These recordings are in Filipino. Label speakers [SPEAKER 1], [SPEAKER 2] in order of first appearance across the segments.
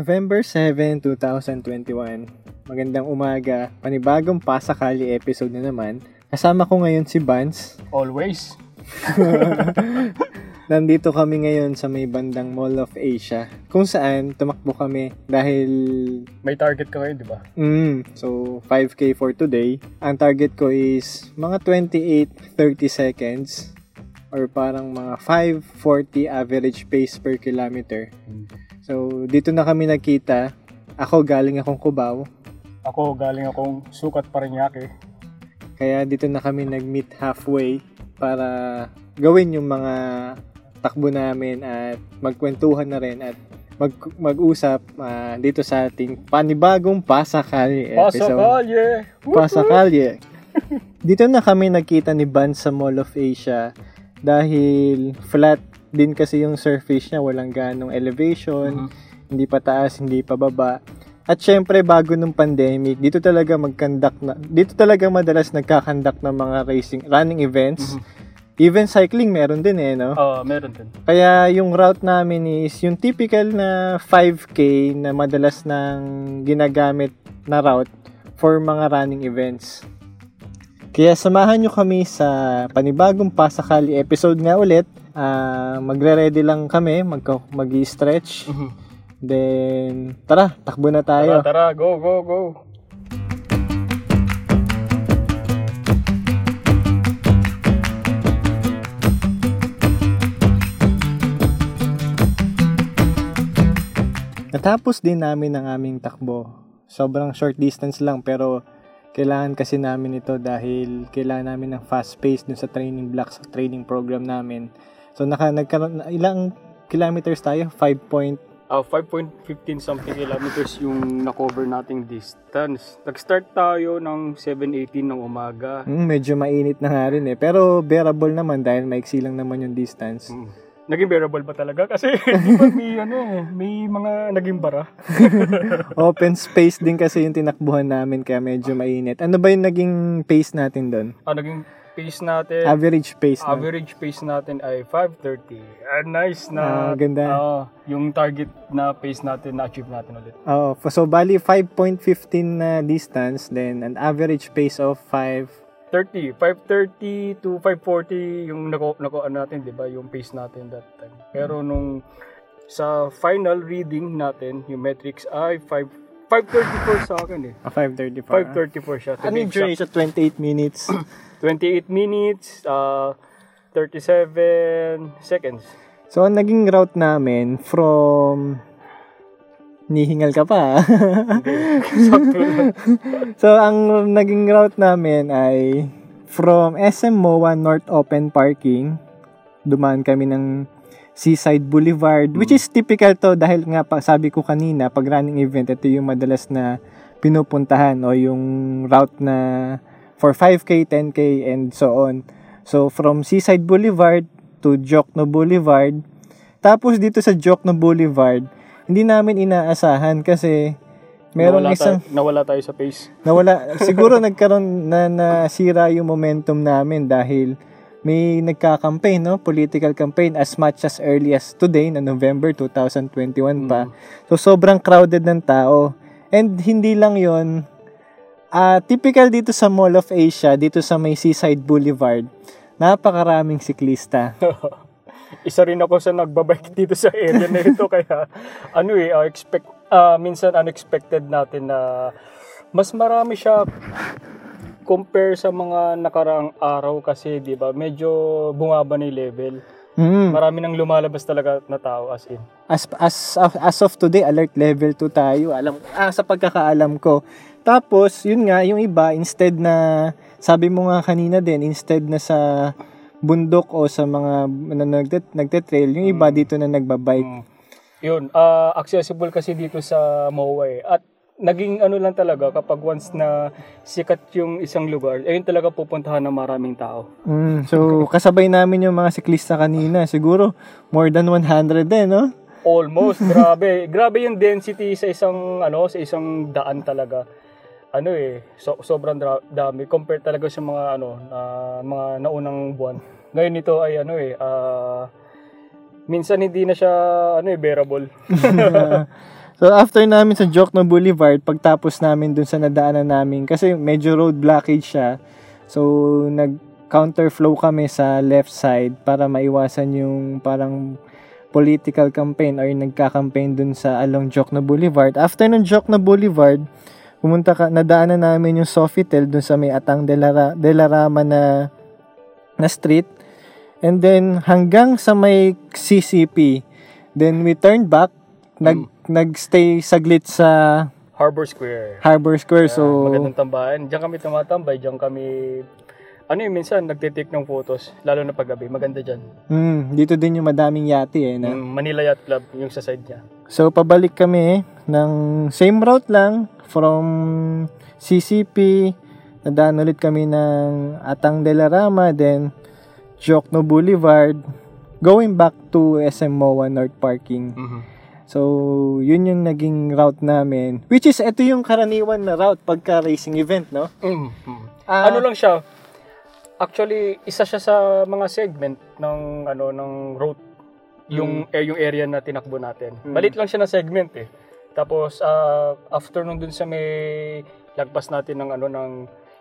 [SPEAKER 1] November 7, 2021. Magandang umaga. Panibagong Pasakali episode na naman. Kasama ko ngayon si Vance.
[SPEAKER 2] Always.
[SPEAKER 1] Nandito kami ngayon sa may bandang Mall of Asia. Kung saan tumakbo kami dahil...
[SPEAKER 2] May target ka ngayon, di ba?
[SPEAKER 1] Mm, so, 5K for today. Ang target ko is mga 28-30 seconds or parang mga 540 average pace per kilometer. So, dito na kami nagkita. Ako galing akong Cubao.
[SPEAKER 2] Ako, galing akong sukat Parañaque.
[SPEAKER 1] Kaya dito na kami nag-meet halfway para gawin yung mga takbo namin at magkwentuhan na rin at mag mag-usap ah, dito sa ating panibagong Pasakali episode.
[SPEAKER 2] Pasakalye!
[SPEAKER 1] Pasakalye. dito na kami nagkita ni Ban sa Mall of Asia dahil flat din kasi yung surface niya, walang ganong elevation, hindi pa taas, hindi pa baba. At syempre, bago nung pandemic, dito talaga mag-conduct na, dito talaga madalas nagkakandak ng mga racing, running events. Even cycling meron din eh, no?
[SPEAKER 2] Oo, meron din.
[SPEAKER 1] Kaya yung route namin is yung typical na 5K na madalas nang ginagamit na route for mga running events. Kaya samahan nyo kami sa panibagong Pasakali episode nga ulit. Ah, magre-ready lang kami, mag mag-stretch. Then, tara, takbo na tayo.
[SPEAKER 2] Tara, tara, go, go, go.
[SPEAKER 1] Natapos din namin ang aming takbo. Sobrang short distance lang pero kailangan kasi namin ito dahil kailangan namin ng fast pace dun sa training block sa training program namin. So naka nagkaroon ilang kilometers tayo? 5 point
[SPEAKER 2] Ah, 5.15 something kilometers yung na-cover nating distance. Nag-start tayo ng 7.18 ng umaga.
[SPEAKER 1] mm, medyo mainit na nga rin eh. Pero bearable naman dahil maiksi lang naman yung distance.
[SPEAKER 2] Mm. Naging bearable ba talaga? Kasi may, ano, eh, may mga naging bara.
[SPEAKER 1] Open space din kasi yung tinakbuhan namin kaya medyo mainit. Ano ba yung naging pace natin doon?
[SPEAKER 2] Ah, naging pace natin,
[SPEAKER 1] Average pace na.
[SPEAKER 2] average pace natin ay 5.30. Ah, nice na.
[SPEAKER 1] ganda.
[SPEAKER 2] Oo, yung target na pace natin na-achieve natin ulit.
[SPEAKER 1] Oo. so bali 5.15 na distance then an average pace of 5
[SPEAKER 2] 30, 5.30 to 5.40 yung nako, nako natin, di ba? Yung pace natin that time. Pero nung sa final reading natin, yung metrics ay 5 5.34 sa akin eh.
[SPEAKER 1] ah, 5.34.
[SPEAKER 2] 5.34 siya. to
[SPEAKER 1] Ano yung duration? 28 minutes.
[SPEAKER 2] 28 minutes, uh, 37 seconds.
[SPEAKER 1] So, ang naging route namin from... Nihingal ka pa. ah. So, ang naging route namin ay from SM MOA North Open Parking. Dumaan kami ng Seaside Boulevard, which is typical to dahil nga pa, sabi ko kanina, pag running event, ito yung madalas na pinupuntahan o yung route na for 5K, 10K, and so on. So, from Seaside Boulevard to Jokno Boulevard. Tapos dito sa Jokno Boulevard, hindi namin inaasahan kasi merong
[SPEAKER 2] nawala
[SPEAKER 1] isang
[SPEAKER 2] tayo, nawala tayo sa pace.
[SPEAKER 1] nawala siguro nagkaroon na nasira yung momentum namin dahil may nagka-campaign no? Political campaign as much as early as today na November 2021 pa. So sobrang crowded ng tao. And hindi lang yon ah typical dito sa Mall of Asia dito sa may Seaside Boulevard napakaraming siklista.
[SPEAKER 2] Isa rin ako sa nagbabike dito sa area na ito kaya ano eh uh, expect ah, minsan unexpected natin na mas marami siya compare sa mga nakaraang araw kasi 'di ba medyo bumaba na yung level.
[SPEAKER 1] mm.
[SPEAKER 2] Marami nang lumalabas talaga na tao as in.
[SPEAKER 1] as as as of today alert level 2 tayo alam ah, sa pagkakaalam ko tapos yun nga yung iba instead na sabi mo nga kanina din instead na sa bundok o sa mga na nagte, nagte-trail yung iba dito na nagbabike
[SPEAKER 2] Mm. Yun, ah, accessible kasi dito sa MOA eh. At naging ano lang talaga kapag once na sikat yung isang lugar, ayun talaga pupuntahan ng maraming tao.
[SPEAKER 1] mm, so kasabay namin yung mga siklista kanina siguro more than 100 din no
[SPEAKER 2] Almost, grabe. Grabe yung density sa isang ano, sa isang daan talaga. Ano eh, so, sobrang dra- dami compared talaga sa mga ano, na mga naunang buwan. Ngayon ito ay ano eh, ah, minsan hindi na siya ano eh bearable.
[SPEAKER 1] So after namin sa Jokno Boulevard, pagtapos namin dun sa nadaanan namin, kasi medyo road blockage siya. So nag counterflow kami sa left side para maiwasan yung parang political campaign or nagka-campaign dun sa along Jokno Boulevard. After ng Jokno Boulevard, pumunta ka, nadaanan namin yung Sofitel dun sa may Atang de la, Ra- de la Rama na, na street. And then hanggang sa may CCP. Then we turned back, nag, nagstay saglit sa
[SPEAKER 2] Harbor Square.
[SPEAKER 1] Harbor Square.
[SPEAKER 2] Ah,
[SPEAKER 1] So,
[SPEAKER 2] magandang tambahan. Diyan kami tumatambay, diyan kami ano yun, minsan nagtitake ng photos, lalo na paggabi. Maganda dyan.
[SPEAKER 1] mm, dito din yung madaming yati eh. Na,
[SPEAKER 2] Yung Manila Yacht Club, yung sa side niya.
[SPEAKER 1] So, pabalik kami ng same route lang from CCP. Nadaan ulit kami ng Atang de la Rama, then Jokno Boulevard, going back to SM MOA North Parking.
[SPEAKER 2] Mhm.
[SPEAKER 1] So, yun yung naging route namin. Which is, ito yung karaniwan na route pagka racing event, no?
[SPEAKER 2] Mm, mm.
[SPEAKER 1] Ah.
[SPEAKER 2] ano lang siya? Actually, isa siya sa mga segment ng ano ng route yung eh, yung area na tinakbo natin.
[SPEAKER 1] Mm.
[SPEAKER 2] Malit lang siya na segment eh. Tapos ah, after nung dun sa may lagpas natin ng ano ng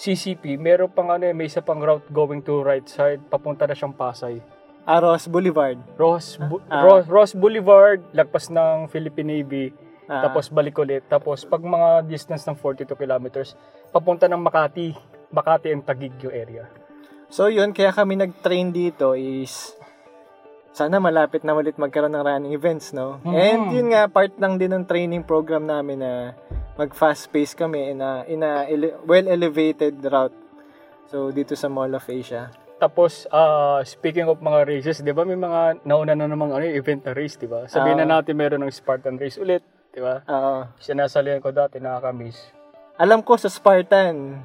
[SPEAKER 2] CCP, meron pang ano eh, may isa pang route going to right side, papunta na siyang Pasay.
[SPEAKER 1] Aros Boulevard.
[SPEAKER 2] Ross, Bu-
[SPEAKER 1] Ah.
[SPEAKER 2] Ross, Ross Boulevard, lagpas ng Philippine Navy,
[SPEAKER 1] Ah.
[SPEAKER 2] tapos balik ulit. Tapos pag mga distance ng 42 kilometers, papunta ng Makati, Makati and Taguig yung area.
[SPEAKER 1] So yun, kaya kami nag-train dito is sana malapit na ulit magkaroon ng running events, no?
[SPEAKER 2] Mhm.
[SPEAKER 1] And yun nga, part lang din ng training program namin na mag-fast pace kami in a, in a ele- well-elevated route. So, dito sa Mall of Asia.
[SPEAKER 2] Tapos, ah, speaking of mga races, di ba may mga nauna na namang ano, event na race, di ba? Sabihin na
[SPEAKER 1] Ah.
[SPEAKER 2] natin meron ng Spartan race ulit, di ba?
[SPEAKER 1] Oo.
[SPEAKER 2] Sinasalihan ko dati, nakakamiss.
[SPEAKER 1] alam ko sa Spartan,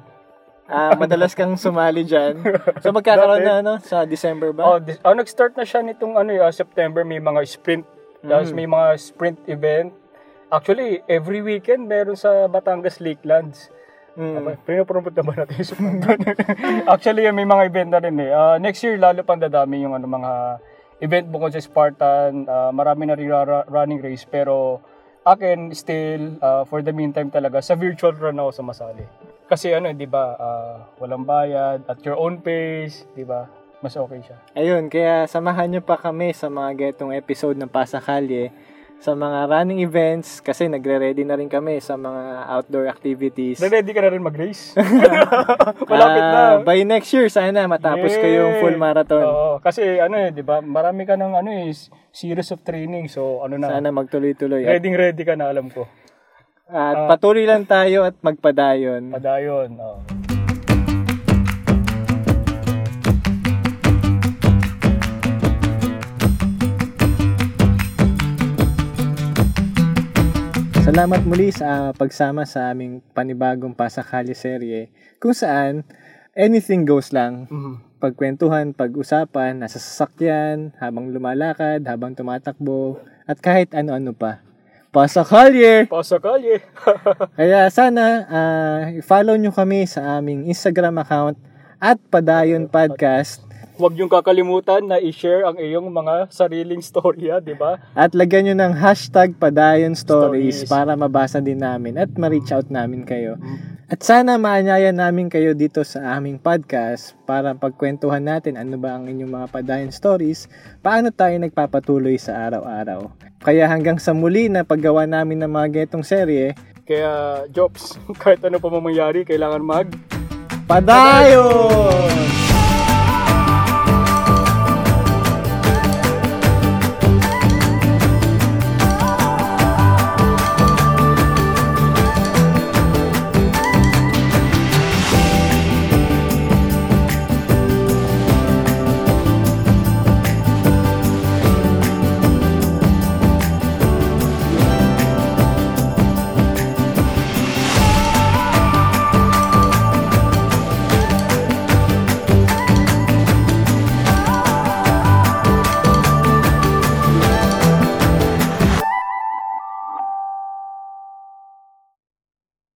[SPEAKER 1] ah madalas kang sumali dyan. So, magkakaroon na ano, sa December ba?
[SPEAKER 2] Oh, dis- oh, nag-start na siya nitong ano, ah, September, may mga sprint. Tapos
[SPEAKER 1] Mm.
[SPEAKER 2] may mga sprint event. Actually, every weekend meron sa Batangas Lakelands.
[SPEAKER 1] Mm.
[SPEAKER 2] Pinopromote na ba natin yung Spartan? Actually, may mga event na rin eh. Ah, next year, lalo pang dadami yung ano, mga event bukod sa Spartan. Ah, marami na rin ra- running race. Pero akin, still, ah, for the meantime talaga, sa virtual run ako sumasali. Kasi ano, di ba, ah, walang bayad, at your own pace, di ba? Mas okay siya.
[SPEAKER 1] Ayun, kaya samahan nyo pa kami sa mga getong episode ng Pasakalye sa mga running events kasi nagre-ready na rin kami sa mga outdoor activities.
[SPEAKER 2] Ready ka na rin mag-race? Malapit na.
[SPEAKER 1] Ah, by next year, sana matapos ko yung full marathon.
[SPEAKER 2] Oo, kasi ano eh, di ba, marami ka ng ano eh, series of training. So, ano na,
[SPEAKER 1] Sana magtuloy-tuloy.
[SPEAKER 2] Ready ready ka na, alam ko.
[SPEAKER 1] at patuloy lang tayo at magpadayon.
[SPEAKER 2] Padayon. oo.
[SPEAKER 1] Salamat muli sa pagsama sa aming panibagong Pasakalye serye kung saan anything goes lang.
[SPEAKER 2] Mhm.
[SPEAKER 1] Pagkwentuhan, pag-usapan, nasa sasakyan, habang lumalakad, habang tumatakbo, at kahit ano-ano pa. Pasakalye!
[SPEAKER 2] Pasa kalye.
[SPEAKER 1] Kaya sana ah, i-follow nyo kami sa aming Instagram account at Padayon Podcast
[SPEAKER 2] Huwag niyong kakalimutan na i-share ang iyong mga sariling storya, di ba?
[SPEAKER 1] at lagyan nyo ng hashtag Padayon Stories,
[SPEAKER 2] Stories.
[SPEAKER 1] para mabasa din namin at ma-reach out namin kayo. At sana maanyaya namin kayo dito sa aming podcast para pagkwentuhan natin ano ba ang inyong mga Padayon Stories, paano tayo nagpapatuloy sa araw-araw. Kaya hanggang sa muli na paggawa namin ng mga getong serye,
[SPEAKER 2] Kaya, Jobs, kahit ano pa mangyari, kailangan mag...
[SPEAKER 1] Padayon!